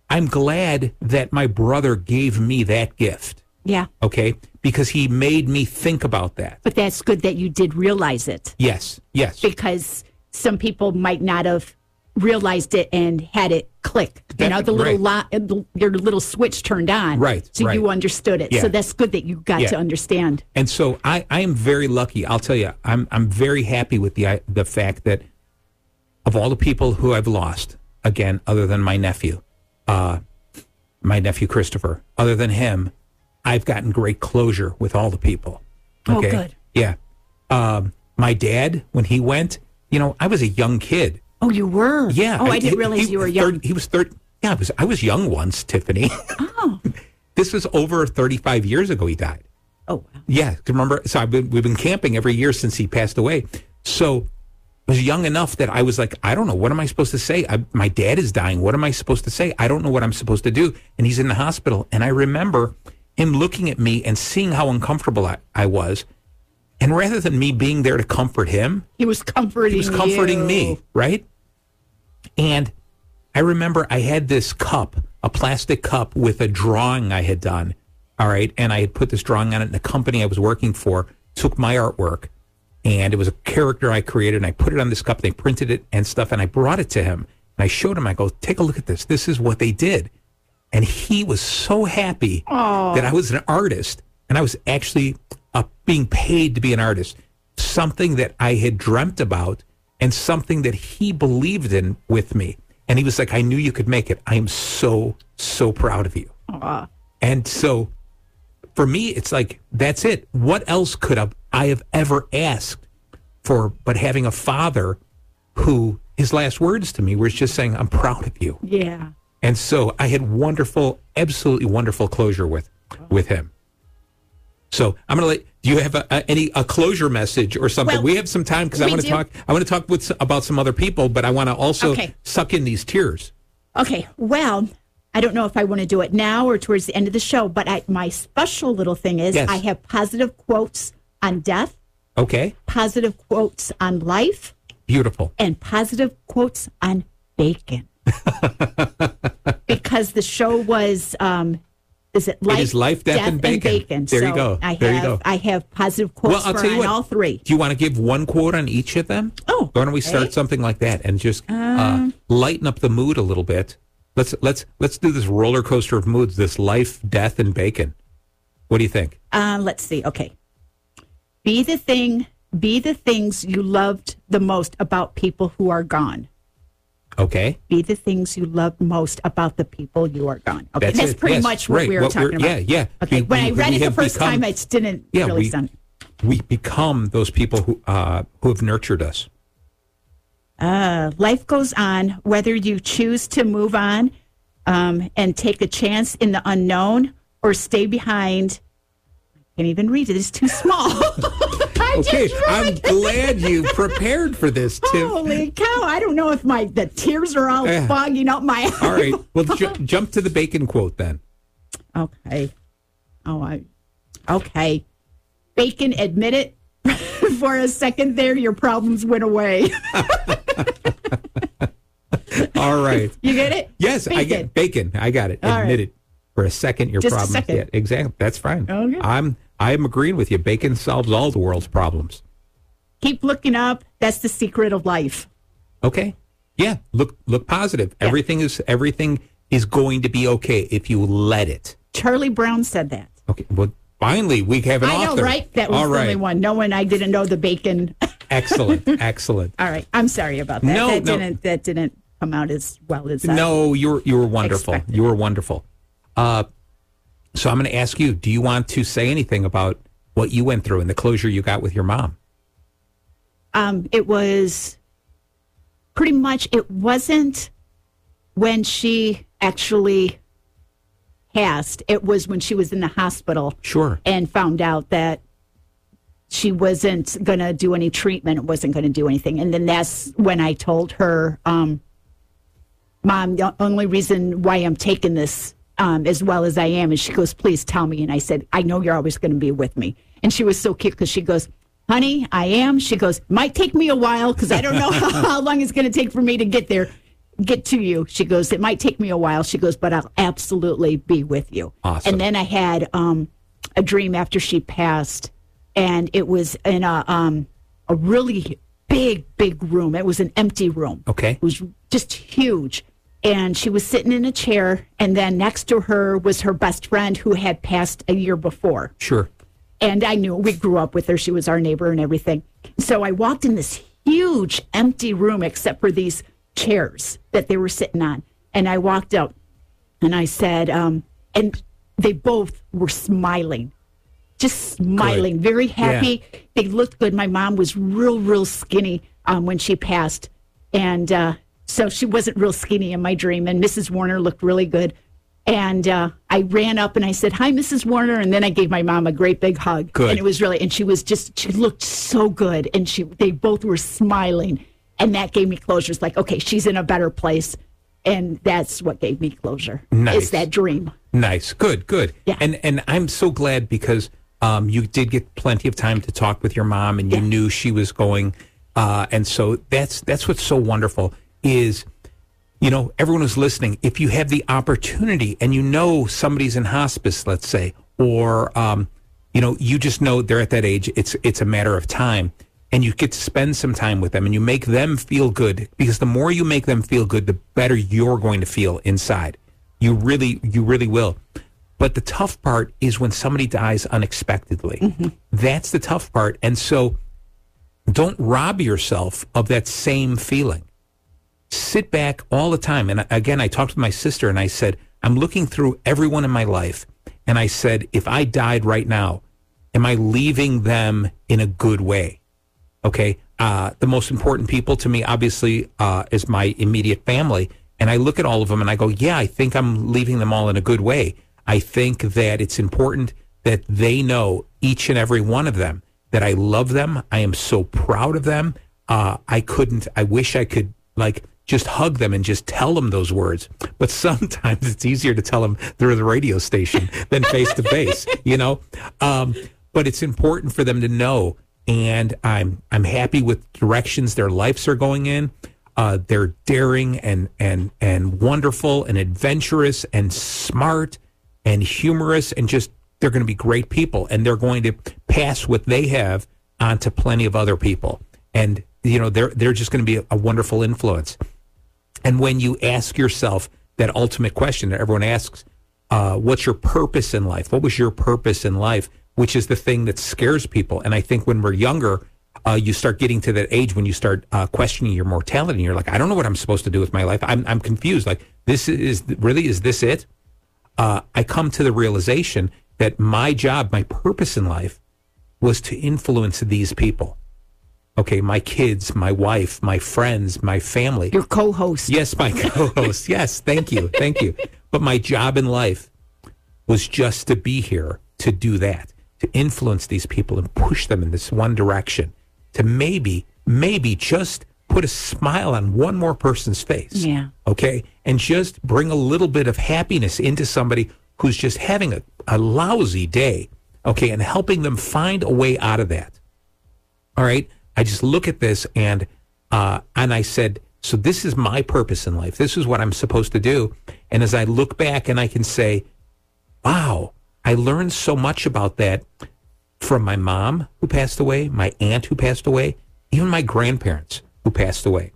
I'm glad that my brother gave me that gift. Yeah. Okay. Because he made me think about that. But that's good that you did realize it. Yes. Yes. Because some people might not have realized it and had it click. You know, the little right. lo- your little switch turned on. Right, So you understood it. Yeah. So that's good that you got Yeah. to understand. And so I, I am very lucky. I'll tell you, I'm I'm very happy with the the fact that of all the people who I've lost, again, other than my nephew, uh, my nephew Christopher, other than him, I've gotten great closure with all the people. Oh, good. Yeah. Um, my dad, when he went, you know, I was a young kid. Oh, you were? Yeah. Oh, I, didn't realize he- you were young. he was third. Yeah, I was. I was young once, Tiffany. Oh. this was over 35 years ago. He died. Oh, wow. Yeah, remember? So I've been we've been camping every year since he passed away. So I was young enough that I was like, I don't know what am I supposed to say. I, my dad is dying. What am I supposed to say? I don't know what I'm supposed to do. And he's in the hospital. And I remember him looking at me and seeing how uncomfortable I, I was. And rather than me being there to comfort him, He was comforting he was comforting you. me, right? And I remember I had this cup, a plastic cup with a drawing I had done. All right. And I had put this drawing on it, and the company I was working for took my artwork, and it was a character I created, and I put it on this cup. They printed it and stuff, and I brought it to him. And I showed him, I go, take a look at this. This is what they did. And he was so happy that I was an artist and I was actually uh, being paid to be an artist. Something that I had dreamt about and something that he believed in with me. And he was like, I knew you could make it. I am so, so proud of you. Aw. And so for me, it's like, that's it. What else could have, I have ever asked for but having a father who his last words to me was just saying, I'm proud of you. Yeah. And so I had wonderful, absolutely wonderful closure with with him. So I'm going to let. Do you have a, a, any a closure message or something? Well, we have some time because I want to talk. I want to talk with about some other people, but I want to also Okay. suck in these tears. Okay. Well, I don't know if I want to do it now or towards the end of the show, but I, my special little thing is Yes. I have positive quotes on death, Okay, positive quotes on life, beautiful. and positive quotes on bacon. because the show was, um, is it life, is Life, Death, and Bacon. There you go. I There you have, go. I have positive quotes Well, I'll for tell you on what. all three. Do you want to give one quote on each of them? Oh, why don't we start something like that and just uh, Um, lighten up the mood a little bit? Let's let's let's do this roller coaster of moods. This life, death, and bacon. What do you think? Uh, let's see. Okay. Be the thing, be the things you loved the most about people who are gone. Okay. Be the things you love most about the people you are gone. Okay. That's That's, pretty Yes. much what Right. we were What talking we're- about. yeah, yeah. Okay. We- when we- I read it the first become- time, I didn't Yeah, really we- sound. we become those people who uh, who have nurtured us. Uh, life goes on, whether you choose to move on um, and take a chance in the unknown or stay behind. I can't even read it. It's too small. I Okay, I'm glad you prepared for this, Tim. Holy cow! I don't know if my the tears are all Yeah. fogging up my. Eyes. All right, well, ju- jump to the bacon quote then. Okay. Oh, I. Okay. Bacon, admit it. For a second there, your problems went away. All right. You get it? Yes, I get bacon. I got it. All right. Admit it. For a second, your Just a second. Yeah, exactly. That's fine. Okay. I'm I'm agreeing with you. Bacon solves all the world's problems. Keep looking up. That's the secret of life. Okay. Yeah. Look look positive. Everything is everything is going to be okay if you let it. Charlie Brown said that. Okay. Well, finally we have an I know, author. right? That was all the right. only one. No one. I didn't know the bacon. Excellent. Excellent. All right. I'm sorry about that. No, that no. didn't. That didn't come out as well as. I- No, you were you were wonderful. Expected. You were wonderful. Uh, so I'm going to ask you: Do you want to say anything about what you went through and the closure you got with your mom? um, it was pretty much it wasn't when she actually passed it was when she was in the hospital Sure. and found out that she wasn't going to do any treatment wasn't going to do anything and then that's when i told her um, mom the only reason why i'm taking this um, as well as i am And she goes please tell me and i said i know you're always going to be with me and she was so cute because she goes honey i am she goes might take me a while because i don't know how long it's going to take for me to get there get to you she goes it might take me a while she goes but i'll absolutely be with you Awesome. and then i had um, a dream after she passed and it was in a um, a really big, big room. It was an empty room. Okay. It was just huge. And she was sitting in a chair, and then next to her was her best friend who had passed a year before. Sure. And I knew we grew up with her. She was our neighbor and everything. So I walked in this huge empty room, except for these chairs that they were sitting on. And I walked out and I said, um, and they both were smiling, just smiling, very happy. They looked good. My mom was real, real skinny um, when she passed. And uh, so she wasn't real skinny in my dream. And Mrs. Warner looked really good. And uh, I ran up and I said, Hi, Mrs. Warner. And then I gave my mom a great big hug. Good. And it was really, and she was just, she looked so good. And she, they both were smiling. And that gave me closure. It's like, okay, she's in a better place. And that's what gave me closure. Nice. Is that dream. Nice. Good, good. Yeah. And and I'm so glad because um, you did get plenty of time to talk with your mom and you Yeah. knew she was going uh, and so that's that's what's so wonderful is you know everyone who's listening if you have the opportunity and you know somebody's in hospice let's say or um, you know you just know they're at that age it's it's a matter of time and you get to spend some time with them and you make them feel good because the more you make them feel good the better you're going to feel inside. You really you really will. But the tough part is when somebody dies unexpectedly. That's the tough part and so don't rob yourself of that same feeling sit back all the time. And again, I talked to my sister and I said, I'm looking through everyone in my life. And I said, if I died right now, am I leaving them in a good way? Okay. Uh, the most important people to me, obviously, uh, is my immediate family. And I look at all of them and I go, yeah, I think I'm leaving them all in a good way. I think that it's important that they know, each and every one of them, that I love them. I am so proud of them. Uh, I couldn't, I wish I could like just hug them and just tell them those words. But sometimes it's easier to tell them through the radio station than face to face, you know? Um, but it's important for them to know. And I'm, I'm happy with directions their lives are going in. Uh, they're daring and, and, and wonderful and adventurous and smart and humorous and just, they're going to be great people and they're going to pass what they have on to plenty of other people. And, you know, they're, they're just going to be a, a wonderful influence. And when you ask yourself that ultimate question that everyone asks, uh, what's your purpose in life? What was your purpose in life? Which is the thing that scares people. And I think when we're younger, uh, you start getting to that age when you start uh, questioning your mortality. And you're like, I don't know what I'm supposed to do with my life. I'm, I'm confused. Like, this is really, is this it? Uh, I come to the realization that my job, my purpose in life was to influence these people. Okay, my kids, my wife, my friends, my family. Your co host. Yes, my co-host. yes, thank you, thank you. But my job in life was just to be here to do that, to influence these people and push them in this one direction, to maybe, maybe just put a smile on one more person's face. Yeah. Okay, and just bring a little bit of happiness into somebody who's just having a, a lousy day. Okay, and helping them find a way out of that. All right. I just look at this and uh, and I said, so this is my purpose in life. This is what I'm supposed to do. And as I look back and I can say, wow, I learned so much about that from my mom who passed away, my aunt who passed away, even my grandparents who passed away.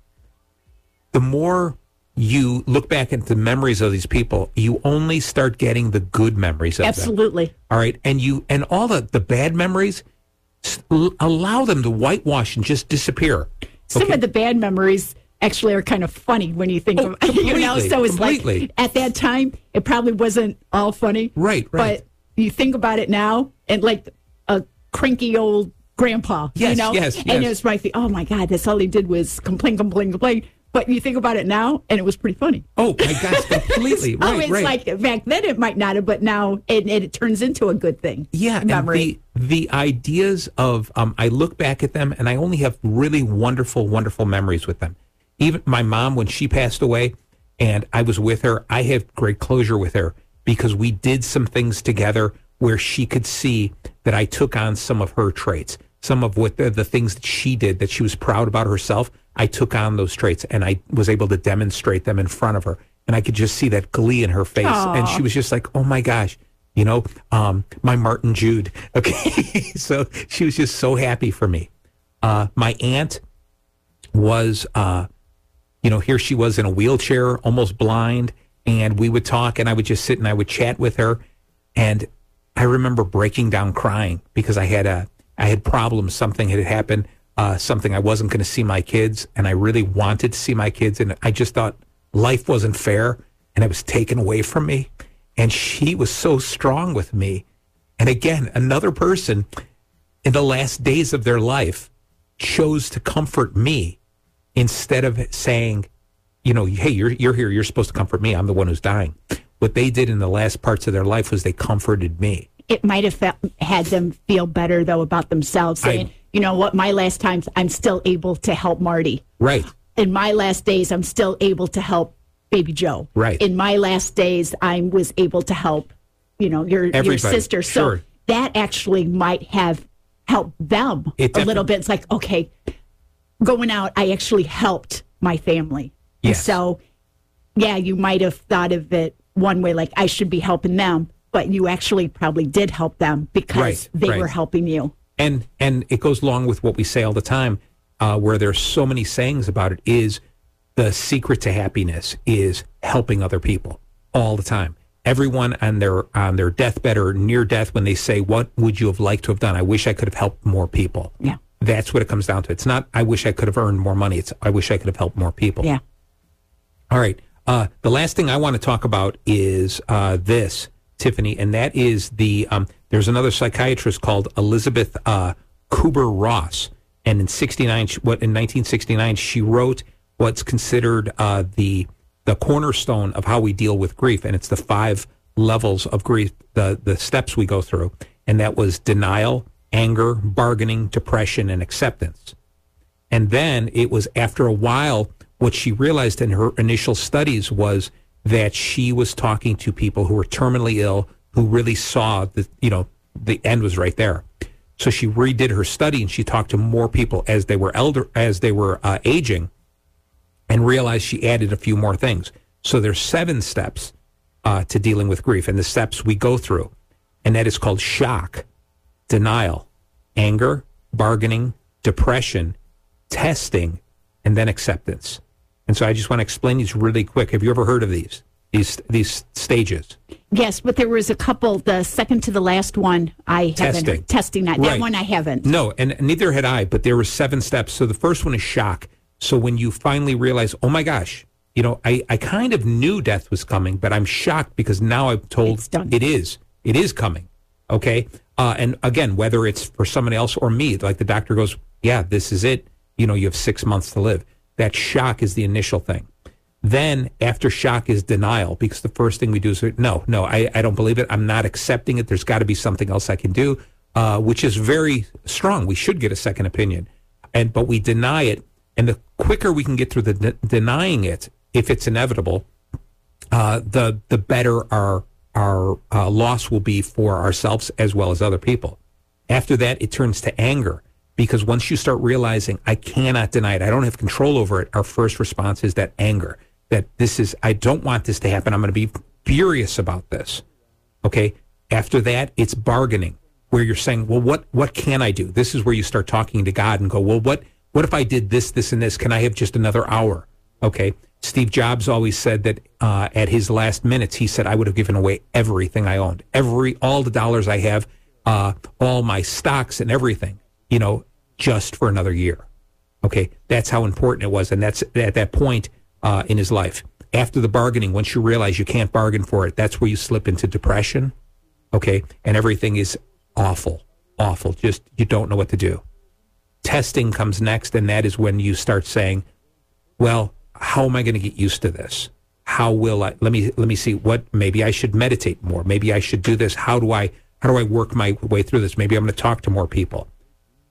The more you look back at the memories of these people, you only start getting the good memories of them. Absolutely. All right, and you and all the the bad memories, allow them to whitewash and just disappear. Some Okay. of the bad memories actually are kind of funny when you think Oh, of you know. So it's completely. like at that time it probably wasn't all funny, Right, right. But you think about it now, and like a cranky old grandpa, Yes, you know, yes, and yes. it was like, oh my god, that's all he did was complain, complain, complain. But you think about it now, and it was pretty funny. Oh my gosh, completely oh, right, it's right. like back then it might not have, but now it, it, turns into a good thing. yeah, and memory. the the ideas of um, I look back at them and I only have really wonderful, wonderful memories with them. Even my mom, when she passed away, and I was with her, I have great closure with her because we did some things together where she could see that I took on some of her traits, some of what the, the things that she did that she was proud about herself. I took on those traits and I was able to demonstrate them in front of her. And I could just see that glee in her face. And she was just like, oh my gosh, you know, um, my Martin Jude. Okay. so she was just so happy for me. Uh, my aunt, was, uh, you know, here she was in a wheelchair, almost blind, and we would talk, and I would just sit and I would chat with her, and I remember breaking down crying because I had a I had problems. Something had happened. Uh, something I wasn't going to see my kids, and I really wanted to see my kids, and I just thought life wasn't fair, and it was taken away from me. And she was so strong with me. And again, another person in the last days of their life chose to comfort me instead of saying, you know, hey, you're you're here, you're supposed to comfort me. I'm the one who's dying. What they did in the last parts of their life was they comforted me. It might have felt, had them feel better though about themselves, saying, I- you know what, my last times I'm still able to help Marty. Right. In my last days, I'm still able to help Baby Joe. Right. In my last days, I was able to help, you know, your your sister. So sure. that actually might have helped them It a little bit. It's like, okay, going out, I actually helped my family. Yes. so, yeah, you might have thought of it one way, like I should be helping them, but you actually probably did help them because Right, they right. were helping you. And and it goes along with what we say all the time uh, where there's so many sayings about it is the secret to happiness is helping other people all the time. Everyone on their on their deathbed or near death when they say what would you have liked to have done? I wish i could have helped more people. Yeah. that's what it comes down to. It's not i wish i could have earned more money. It's i wish i could have helped more people. Yeah. all right. Uh, the last thing I want to talk about is uh, this, Tiffany, and that is the um, there's another psychiatrist called Elizabeth uh, Kubler Ross, and in '69, what in 1969, she wrote what's considered uh, the the cornerstone of how we deal with grief, and it's the five levels of grief, the the steps we go through, and that was denial, anger, bargaining, depression, and acceptance. And then it was after a while, what she realized in her initial studies was that she was talking to people who were terminally ill, who really saw that, you know, the end was right there. So she redid her study and she talked to more people as they were elder, as they were uh, aging, and realized she added a few more things. So there's seven steps uh, to dealing with grief, and the steps we go through, and that is called shock, denial, anger, bargaining, depression, testing, and then acceptance. And so I just want to explain these really quick. Have you ever heard of these? These these stages. Yes, but there was a couple. The second to the last one, I Testing. haven't testing that. That one I haven't. No, and neither had I, but there were seven steps. So the first one is shock. So when you finally realize, oh my gosh, you know, I, I kind of knew death was coming, but I'm shocked because now I'm told it is. It is coming. Okay. Uh, and again, whether it's for someone else or me, like the doctor goes, yeah, this is it. You know, you have six months to live. That shock is the initial thing. Then after shock is denial because the first thing we do is no, no, I, I don't believe it. I'm not accepting it. There's got to be something else I can do, uh, which is very strong. We should get a second opinion, and but we deny it. And the quicker we can get through the de- denying it, if it's inevitable, uh, the the better our our uh, loss will be for ourselves as well as other people. After that, it turns to anger because once you start realizing I cannot deny it, I don't have control over it. Our first response is that anger that this is I don't want this to happen. I'm going to be furious about this. Okay. After that, it's bargaining where you're saying, well, what, what can I do? This is where you start talking to God and go, well, what, what if I did this, this, and this? Can I have just another hour? Okay. Steve Jobs always said that uh, at his last minutes, he said, I would have given away everything I owned, every, all the dollars I have, uh, all my stocks and everything, you know, just for another year. Okay. That's how important it was. And that's at that point uh, in his life. After the bargaining, once you realize you can't bargain for it, that's where you slip into depression. Okay. And everything is awful, awful. Just you don't know what to do. Testing comes next. And that is when you start saying, well, how am I going to get used to this? How will I, let me, let me see what, maybe I should meditate more. Maybe I should do this. How do I, how do I work my way through this? Maybe I'm going to talk to more people.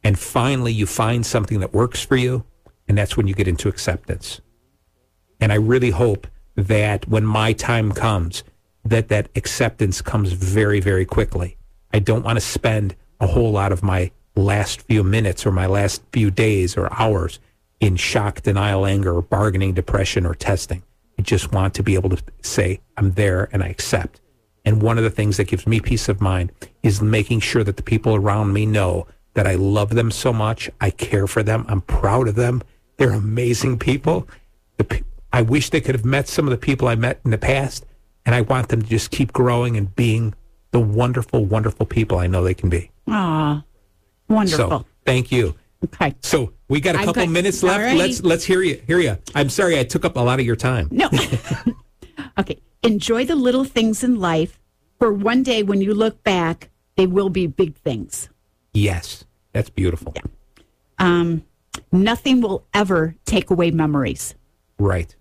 And finally, you find something that works for you. And that's when you get into acceptance. And I really hope that when my time comes, that that acceptance comes very, very quickly. I don't want to spend a whole lot of my last few minutes or my last few days or hours in shock, denial, anger, bargaining, depression, or testing. I just want to be able to say, I'm there and I accept. And one of the things that gives me peace of mind is making sure that the people around me know that I love them so much. I care for them. I'm proud of them. They're amazing people. The, I wish they could have met some of the people I met in the past, and I want them to just keep growing and being the wonderful, wonderful people I know they can be. Ah, wonderful. So thank you. okay. So we got a couple got- minutes left. righty. Let's let's hear you. Hear you. I'm sorry I took up a lot of your time. No. okay. Enjoy the little things in life, for one day when you look back, they will be big things. Yes, that's beautiful. Yeah. Um, nothing will ever take away memories. Right.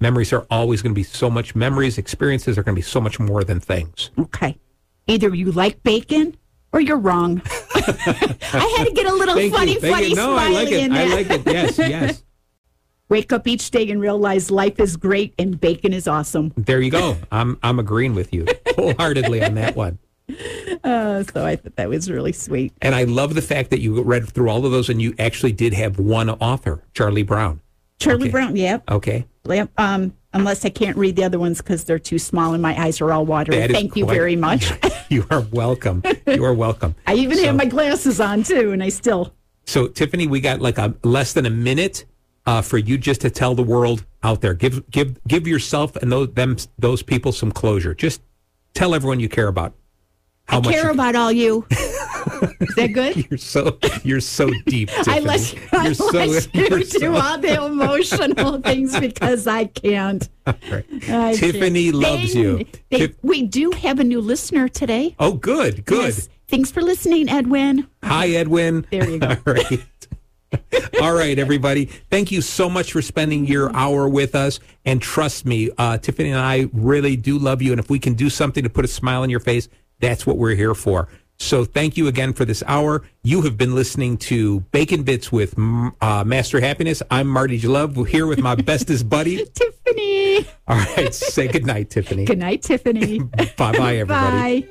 Memories are always going to be so much. Memories, experiences are going to be so much more than things. Okay. Either you like bacon or you're wrong. I had to get a little Thank funny, you. Funny you. No, I smiley like it. in I there. like it. Yes, yes. Wake up each day and realize life is great and bacon is awesome. There you go. I'm I'm agreeing with you wholeheartedly on that one. Uh, so I thought that was really sweet. And I love the fact that you read through all of those and you actually did have one author, Charlie Brown. Charlie Okay. Brown, yep. Okay. Yep. Um, unless I can't read the other ones because they're too small and my eyes are all watery. That Thank you quite- very much. You are welcome. You are welcome. I even So- have my glasses on too, and I still. So, Tiffany, we got like a less than a minute uh, for you just to tell the world out there. Give give give yourself and those them those people some closure. Just tell everyone you care about. I care you, about all you. Is that good? you're so you're so deep. I let you, I so- let you you're do all the emotional things because I can't. Right. I Tiffany can't. loves They- you. they- Tif- we do have a new listener today. oh, good, good. Yes. Thanks for listening, Edwin. Hi, Edwin. There you go. All right. All right, everybody. Thank you so much for spending your hour with us. And trust me, uh, Tiffany and I really do love you. And if we can do something to put a smile on your face, that's what we're here for. So thank you again for this hour. You have been listening to Bacon Bits with uh, Master Happiness. I'm Marty Jalove here with my bestest buddy. Tiffany. All right. Say good night, Tiffany. Good night, Tiffany. Bye bye, everybody. Bye.